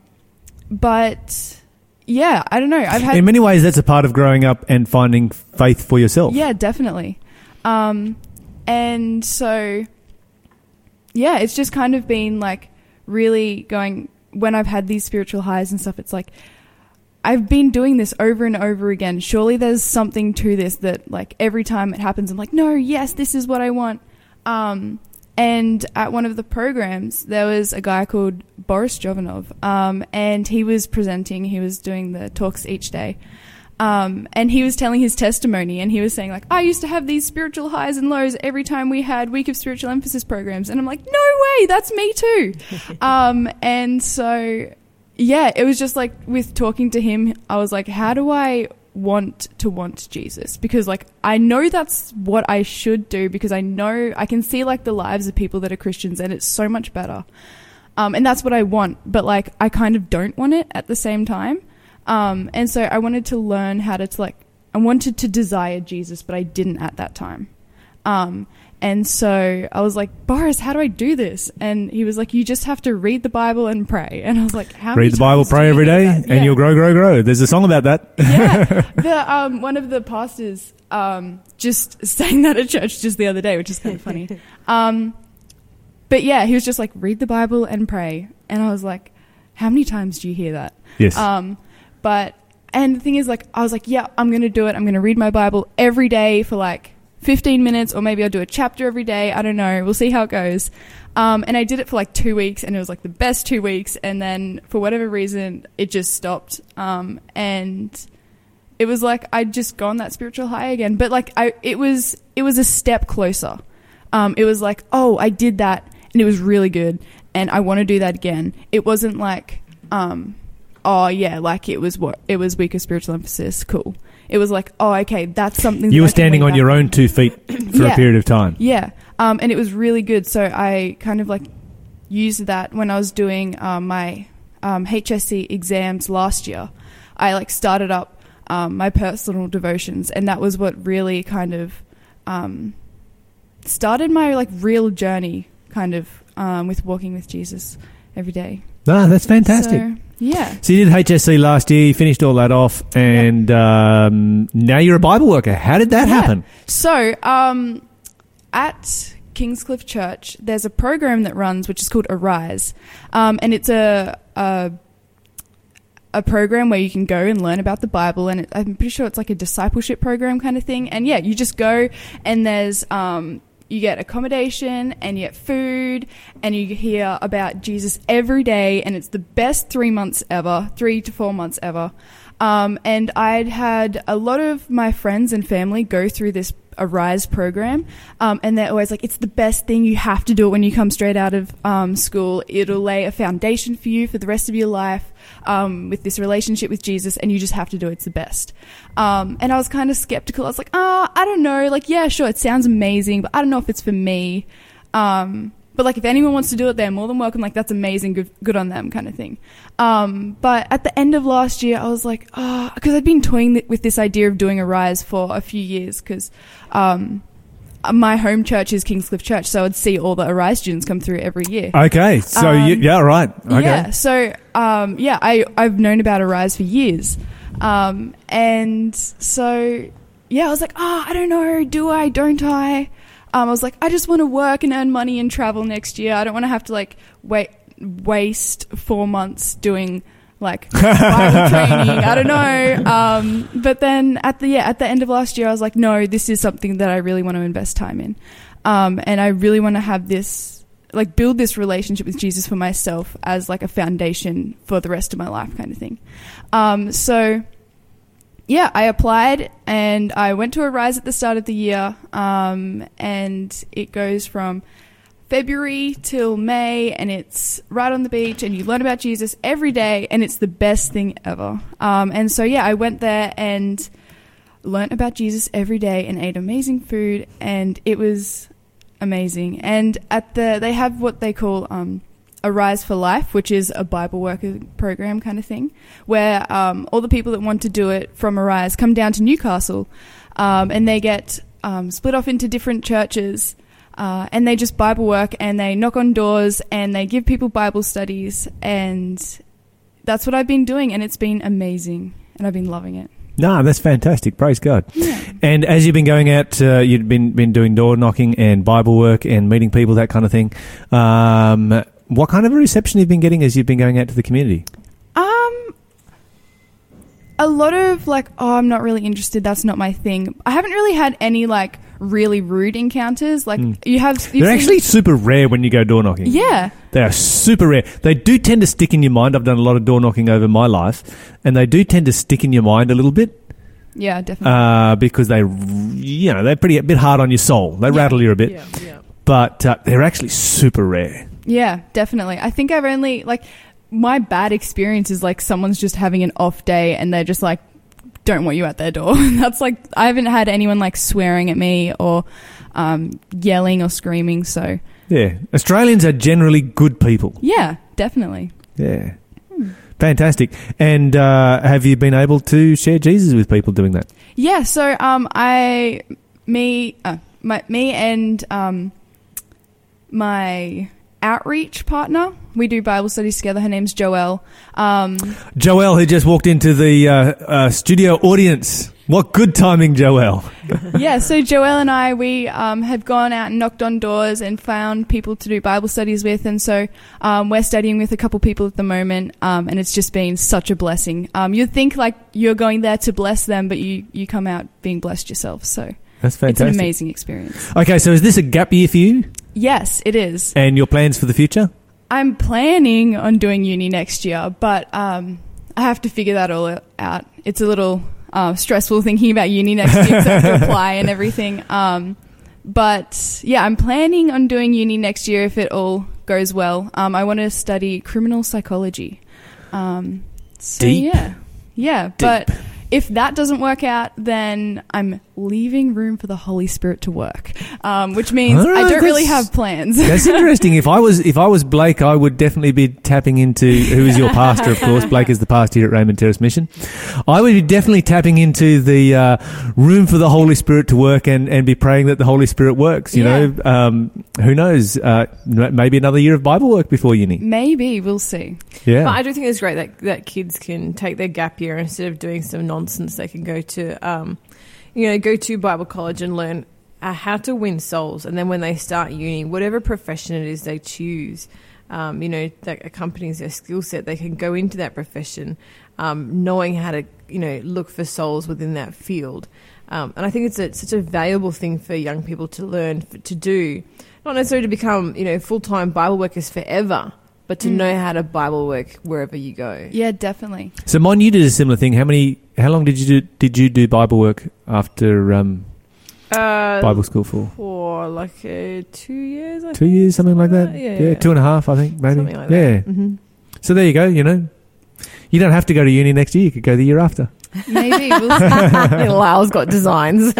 S6: but yeah, I don't know. I've had
S1: In many ways, that's a part of growing up and finding faith for yourself.
S6: yeah, definitely. Um, and so, yeah, it's just kind of been like really going when I've had these spiritual highs and stuff. It's like I've been doing this over and over again. Surely there's something to this that like every time it happens, I'm like, no, yes, this is what I want. Um, and at one of the programs, there was a guy called Boris Jovanov, um, and he was presenting. He was doing the talks each day. Um, and he was telling his testimony, and he was saying like, "I used to have these spiritual highs and lows every time we had week of spiritual emphasis programs," and I'm like, "No way, that's me too." [LAUGHS] um, and so, yeah, it was just like with talking to him, I was like, "How do I want to want Jesus?" Because like I know that's what I should do because I know I can see like the lives of people that are Christians, and it's so much better. Um, and that's what I want, but like I kind of don't want it at the same time. Um, and so I wanted to learn how to, to like I wanted to desire Jesus, but I didn't at that time. Um, and so I was like, Boris, how do I do this? And he was like, you just have to read the Bible and pray. [LAUGHS] And I was like, how
S1: Read the Bible, pray
S6: every day,
S1: every
S6: do
S1: day,
S6: that?
S1: and you'll grow, grow, grow. There's a song about that.
S6: yeah, [LAUGHS] the um, one of the pastors um, just sang that at church just the other day, which is kind of funny. [LAUGHS] Um, but yeah, he was just like, read the Bible and pray, and I was like, how many times do you hear that?
S1: Yes.
S6: Um, but and the thing is, like, I was like, yeah, I'm gonna do it. I'm gonna read my Bible every day for like 15 minutes, or maybe I'll do a chapter every day. I don't know. We'll see how it goes. Um, and I did it for like two weeks, and it was like the best two weeks. And then for whatever reason, it just stopped. Um, and it was like I'd just gone that spiritual high again. But like I, it was it was a step closer. Um, it was like, oh, I did that, and it was really good, and I want to do that again. It wasn't like, um, oh yeah, like it was what it was week of spiritual emphasis. Cool. It was like, oh, okay, that's something.
S1: you
S6: that
S1: were standing on your own two feet [CLEARS THROAT] for a period of time.
S6: yeah, um, and it was really good. So I kind of like used that when I was doing um, my um, HSC exams last year. I like started up um, my personal devotions, and that was what really kind of um, started my like real journey, kind of um, with walking with Jesus every day.
S1: Ah, that's fantastic.
S6: So, yeah.
S1: So you did HSC last year, you finished all that off, and um, now you're a Bible worker. How did that
S6: Yeah.
S1: happen?
S6: So, um, at Kingscliff Church, there's a program that runs which is called Arise, um, and it's a, a a program where you can go and learn about the Bible, and it, I'm pretty sure it's like a discipleship program kind of thing. And yeah, you just go, and there's um, you get accommodation and you get food, and you hear about Jesus every day, and it's the best three months ever, three to four months ever. Um, and I'd had a lot of my friends and family go through this Arise program, um, and they're always like, "It's the best thing. You have to do it when you come straight out of um, school. It'll lay a foundation for you for the rest of your life um, with this relationship with Jesus, and you just have to do it. It's the best." Um, and I was kind of skeptical. I was like, "Ah, I don't know. Like, yeah, sure, it sounds amazing, but I don't know if it's for me." Um, but like, if anyone wants to do it, they're more than welcome. Like, that's amazing. Good, good on them, kind of thing. Um, but at the end of last year, I was like, oh, because I'd been toying th- with this idea of doing Arise for a few years because um, my home church is Kingscliff Church, so I'd see all the Arise students come through every year.
S1: Okay, so
S6: Um,
S1: you, yeah, right. Okay.
S6: Yeah. So, um, yeah, I I've known about Arise for years, um, and so yeah, I was like, oh, I don't know, do I, don't I? Um, I was like, I just want to work and earn money and travel next year. I don't want to have to like wait waste four months doing like [LAUGHS] Bible training. I don't know. Um, but then at the yeah at the end of last year, I was like, no, this is something that I really want to invest time in, um, and I really want to have this like build this relationship with Jesus for myself as like a foundation for the rest of my life, kind of thing. Um, so yeah, I applied and I went to Arise at the start of the year, um, and it goes from February till May, and it's right on the beach, and you learn about Jesus every day, and it's the best thing ever. Um, and so, yeah, I went there and learned about Jesus every day and ate amazing food, and it was amazing. And at the they have what they call um, Arise for Life, which is a Bible worker program kind of thing, where um, all the people that want to do it from Arise come down to Newcastle, um, and they get um, split off into different churches. Uh, and they just Bible work and they knock on doors and they give people Bible studies and that's what I've been doing and it's been amazing and I've been loving it.
S1: No, that's fantastic. Praise God. Yeah. And as you've been going out, uh, you've been been doing door knocking and Bible work and meeting people, that kind of thing. Um, what kind of a reception you've been getting as you've been going out to the community?
S6: Um, a lot of like, oh, I'm not really interested. That's not my thing. I haven't really had any like really rude encounters. Like you have.
S1: They're actually super rare when you go door knocking.
S6: yeah,
S1: They are super rare. They do tend to stick in your mind. I've done a lot of door knocking over my life, and they do tend to stick in your mind a little bit
S6: yeah, definitely.
S1: uh, because they, you know, they're pretty a bit hard on your soul. They
S6: Yeah.
S1: rattle you a bit,
S2: Yeah, yeah.
S1: but uh, they're actually super rare.
S6: Yeah, definitely. I think I've only like my bad experience is like someone's just having an off day and they're just like don't want you at their door. [LAUGHS] That's like I haven't had anyone like swearing at me or um, yelling or screaming. So
S1: Yeah, Australians are generally good people.
S6: yeah, definitely.
S1: Yeah. Fantastic. And uh, have you been able to share Jesus with people doing that?
S6: Yeah. So um, I me uh, my me and um, my outreach partner. We do Bible studies together. Her name's Joelle. Um,
S1: Joelle, who just walked into the uh, uh, studio audience. What good timing, Joelle. [LAUGHS]
S6: yeah, so Joelle and I, we um, have gone out and knocked on doors and found people to do Bible studies with. And so um, we're studying with a couple people at the moment, um, and it's just been such a blessing. Um, you'd think like you're going there to bless them, but you, you come out being blessed yourself. So
S1: That's fantastic.
S6: it's an amazing experience.
S1: Okay, so is this a gap year for you
S6: Yes, it is.
S1: and your plans for the future?
S6: I'm planning on doing uni next year, but um, I have to figure that all out. It's a little uh, stressful thinking about uni next year 'cause I have to apply and everything. Um, but yeah, I'm planning on doing uni next year if it all goes well. Um, I want to study criminal psychology. Um, so
S1: Deep.
S6: yeah, yeah. But if that doesn't work out, then I'm leaving room for the Holy Spirit to work, um, which means
S1: All right,
S6: I don't really have plans.
S1: That's [LAUGHS] interesting. If I was if I was Blake, I would definitely be tapping into who is your pastor, of course. Blake is the pastor here at Raymond Terrace Mission. I would be definitely tapping into the uh, room for the Holy Spirit to work and, and be praying that the Holy Spirit works. You
S6: Yeah.
S1: know, um, who knows? Uh, maybe another year of Bible work before uni.
S6: Maybe we'll see.
S1: Yeah.
S2: But I do think it's great that, that kids can take their gap year instead of doing some nonsense. They can go to, um, you know, go to Bible college and learn uh, how to win souls. And then when they start uni, whatever profession it is they choose, um, you know, that accompanies their skill set, they can go into that profession um, knowing how to, you know, look for souls within that field. Um, and I think it's a, such a valuable thing for young people to learn, f to do. Not necessarily to become, you know, full time Bible workers forever, but to
S6: Mm.
S2: know how to Bible work wherever you go.
S6: Yeah, definitely.
S1: so, Mon, you did a similar thing. How many? How long did you do? Did you do Bible work after um,
S2: Uh,
S1: Bible school for?
S2: for like uh, two years. I
S1: Two
S2: think,
S1: years, something like that.
S2: Yeah,
S1: yeah, two and a half, I think, maybe.
S2: Something like
S1: yeah.
S2: that. hmm
S1: So there you go. You know, you don't have to go to uni next year. You could go the year after.
S6: Maybe [LAUGHS] we'll.
S2: Lyle's got designs. [LAUGHS]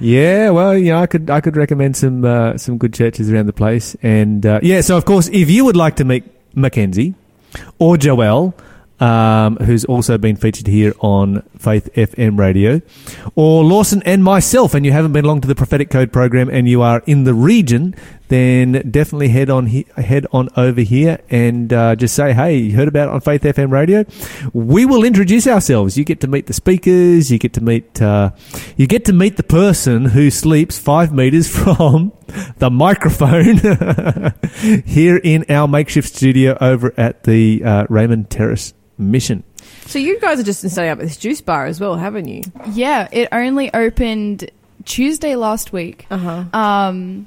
S1: yeah, well, you know, I could I could recommend some uh, some good churches around the place, and uh, yeah. So of course, if you would like to meet Mackenzie or Joelle, um, who's also been featured here on Faith FM Radio, or Lawson and myself, and you haven't been along to the Prophetic Code program, and you are in the region, then definitely head on he- head on over here and uh, just say, "Hey, you heard about it on Faith FM Radio?" We will introduce ourselves. You get to meet the speakers. You get to meet uh, you get to meet the person who sleeps five meters [LAUGHS] from the microphone [LAUGHS] here in our makeshift studio over at the uh, Raymond Terrace Mission.
S2: so you guys are just setting up this juice bar as well, haven't you?
S6: yeah, it only opened Tuesday last week.
S2: Uh huh.
S6: Um,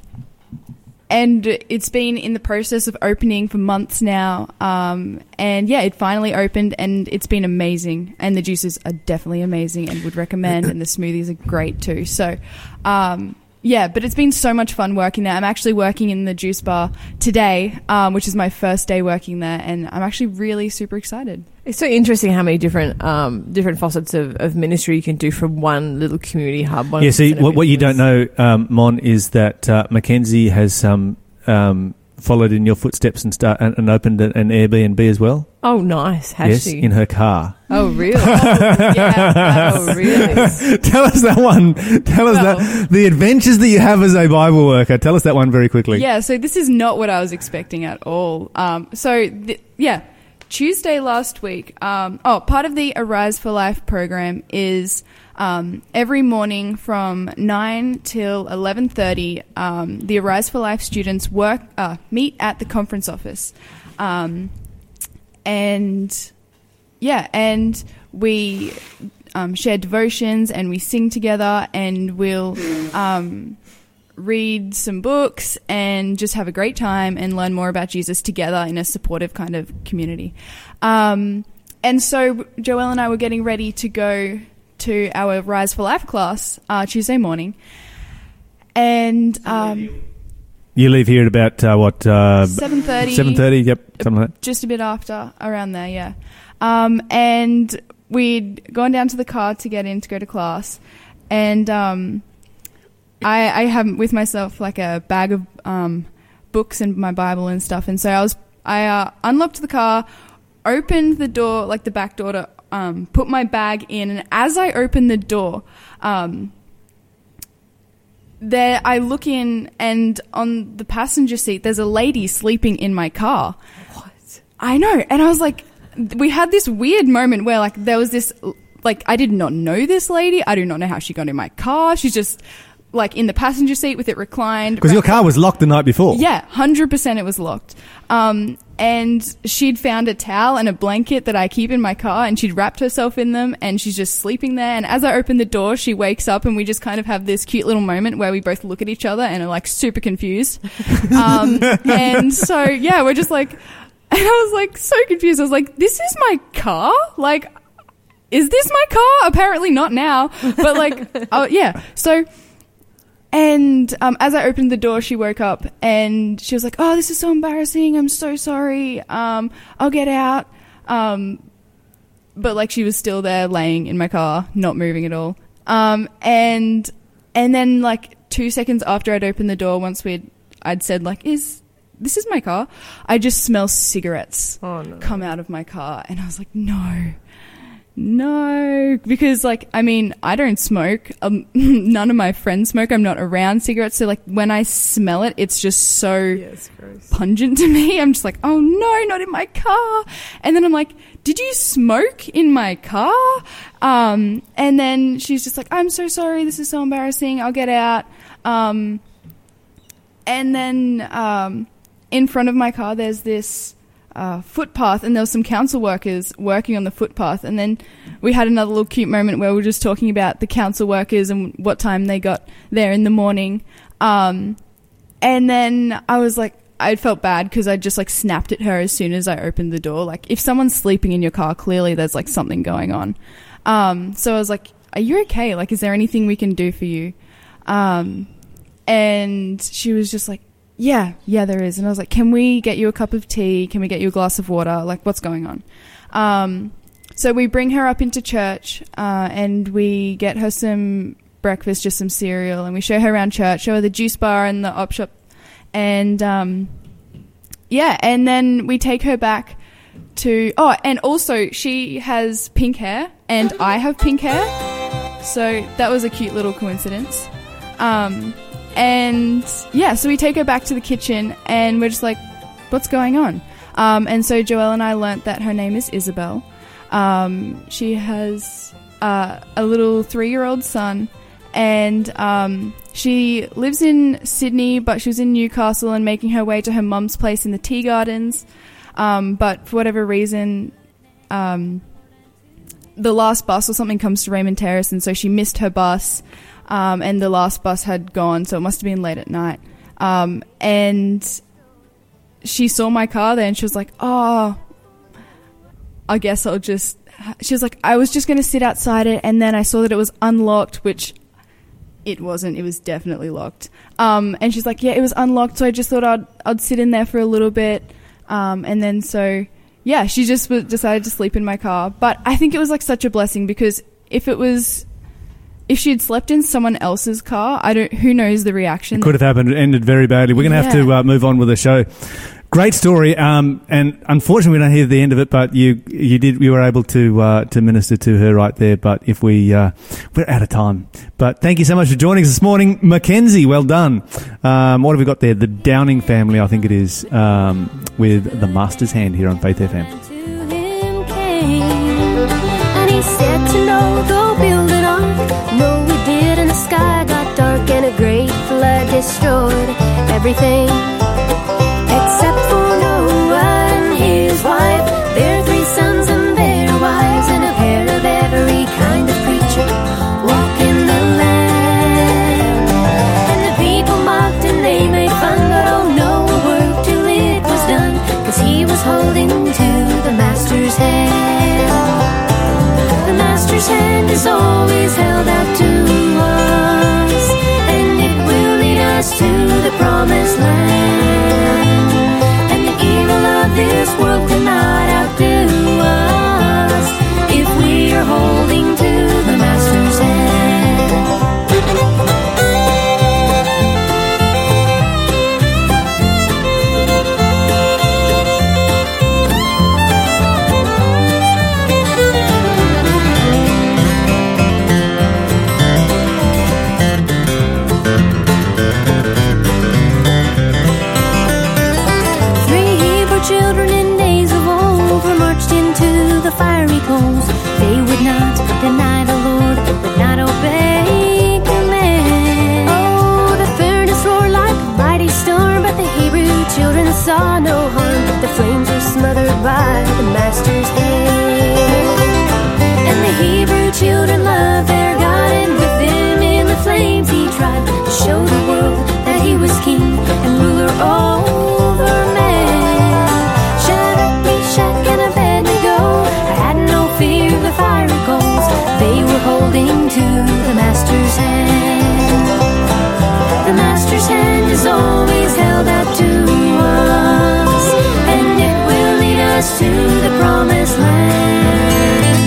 S6: and it's been in the process of opening for months now. Um, and yeah, it finally opened, and it's been amazing. And the juices are definitely amazing, and would recommend. and the smoothies are great too. So, um, yeah, but it's been so much fun working there. I'm actually working in the juice bar today, um, which is my first day working there, and I'm actually really super excited.
S2: It's so interesting how many different um, different facets of, of ministry you can do from one little community hub. One
S1: Yeah, see, what, what you don't know, um, Mon, is that uh, Mackenzie has um, um, followed in your footsteps and start and, and opened an, Airbnb as well.
S2: Oh, nice. Has
S1: yes,
S2: she?
S1: in her car.
S2: oh, really? [LAUGHS]
S6: yeah,
S2: oh, really? [LAUGHS]
S1: Tell us that one. Tell us
S6: Well-
S1: that the adventures that you have as a Bible worker. Tell us that one very quickly.
S6: Yeah, so this is not what I was expecting at all. Um, so, th- yeah, Tuesday last week, um, oh, part of the Arise for Life program is um, every morning from 9 till 11.30, um, the Arise for Life students work uh, meet at the conference office. Um, and, yeah, and we um, share devotions and we sing together and we'll... Um, read some books and just have a great time and learn more about Jesus together in a supportive kind of community. Um, and so Joelle and I were getting ready to go to our Rise for Life class uh, Tuesday morning. And um,
S1: You leave here at about uh, what? Uh,
S6: 7.30.
S1: Seven thirty. Yep, something like that.
S6: just a bit after, around there, yeah. Um, and we'd gone down to the car to get in to go to class, and um, I, I have with myself like a bag of um, books and my Bible and stuff, and so I was I uh, unlocked the car, opened the door, like the back door to um, put my bag in, and as I open the door, um, there I look in, and on the passenger seat, there's a lady sleeping in my car.
S2: What?
S6: I know. And I was like, we had this weird moment where like there was this, like I did not know this lady. I do not know how she got in my car. She's just like in the passenger seat with it reclined.
S1: Because your car was locked the night before.
S6: Yeah, hundred percent. It was locked. Um, and she'd found a towel and a blanket that I keep in my car, and she'd wrapped herself in them, and she's just sleeping there. And as I open the door, she wakes up, and we just kind of have this cute little moment where we both look at each other and are like super confused. [LAUGHS] um, and so yeah, we're just like, and I was like so confused. I was like, "This is my car, like." Is this my car? Apparently not now, but like, oh [LAUGHS] yeah. So and um, as I opened the door, she woke up and she was like, "Oh, this is so embarrassing. I'm so sorry. Um, I'll get out." Um, but like she was still there, laying in my car, not moving at all. Um, and and then like two seconds after I'd opened the door, once we'd I'd said like, "Is this is my car?" I just smell cigarettes
S2: Oh, no.
S6: come out of my car, and I was like, "No." No, because like I mean, I don't smoke. Um, [LAUGHS] none of my friends smoke. I'm not around cigarettes, so like when I smell it, it's just so
S2: Yes,
S6: pungent to [LAUGHS] me. I'm just like, oh no, not in my car. And then I'm like, did you smoke in my car? Um, and then she's just like, I'm so sorry. This is so embarrassing. I'll get out. Um, and then um, in front of my car, there's this uh, footpath, and there was some council workers working on the footpath. And then we had another little cute moment where we were just talking about the council workers and what time they got there in the morning. Um, and then I was like, I felt bad because I just like snapped at her as soon as I opened the door. Like, if someone's sleeping in your car, clearly there's like something going on. Um, so I was like, Are you okay? Like, is there anything we can do for you? Um, and she was just like, Yeah, yeah, there is. And I was like, Can we get you a cup of tea? Can we get you a glass of water? Like, what's going on? Um, so we bring her up into church uh, and we get her some breakfast, just some cereal, and we show her around church, show her the juice bar and the op shop. And um, yeah, and then we take her back to. Oh, and also she has pink hair and I have pink hair. So that was a cute little coincidence. Um, and yeah, so we take her back to the kitchen and we're just like, what's going on? Um, and so Joelle and I learnt that her name is Isabel. Um, she has uh, a little three year old son, and um, she lives in Sydney, but she was in Newcastle and making her way to her mum's place in the Tea Gardens. Um, but for whatever reason, um, the last bus or something comes to Raymond Terrace, and so she missed her bus, um, and the last bus had gone, so it must have been late at night. Um, and she saw my car there and she was like, "Oh, I guess I'll just." She was like, "I was just going to sit outside it, and then I saw that it was unlocked, which it wasn't. It was definitely locked." Um, and she's like, "Yeah, it was unlocked, so I just thought I'd I'd sit in there for a little bit." Um, and then so yeah, she just w- decided to sleep in my car. But I think it was like such a blessing because if it was if she'd slept in someone else's car, I don't. Who knows the reaction?
S1: Could have happened. It ended very badly. We're going to have to uh, move on with the show. Great story, um, and unfortunately, we don't hear the end of it. But you, you did, you were able to uh, to minister to her right there. But if we, uh, we're out of time. But thank you so much for joining us this morning, Mackenzie. Well done. Um, what have we got there? The Downing family, I think it is, um, with the Master's Hand here on Faith FM.
S4: Destroyed everything except for Noah and his wife, their three sons and their wives, and a pair of every kind of creature walk in the land. And the people mocked and they made fun, but oh, Noah worked till it was done, cause he was holding to the master's hand. The master's hand is always held promised land. And the evil of this world holding to the master's hand. The master's hand is always held out to us, and it will lead us to the promised land.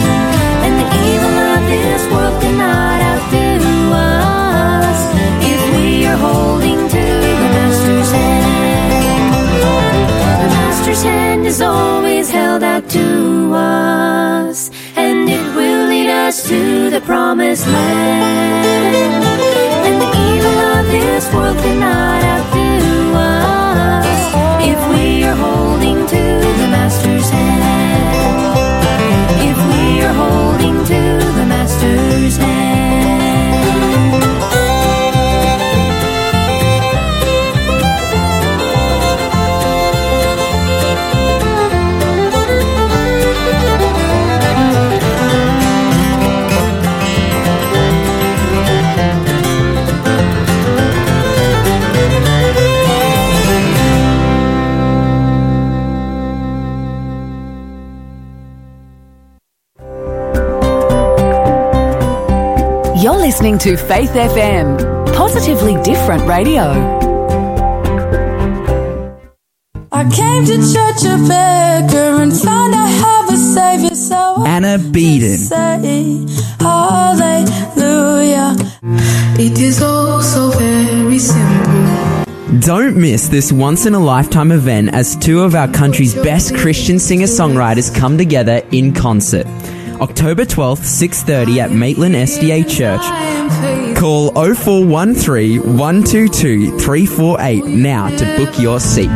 S4: And the evil of this world cannot outdo us if we are holding to the master's hand. The master's hand is always held out to the promised land. And the evil of this world cannot
S7: listening to Faith FM, positively different radio.
S8: I came to church a beggar and found I have a savior, so I
S9: Anna Beeden.
S8: say hallelujah. It is all so very simple.
S9: Don't miss this once in a lifetime event as two of our country's best Christian singer songwriters come together in concert. October 12th, 6:30 at Maitland SDA Church. Call 0413 122 348 now to book your seat.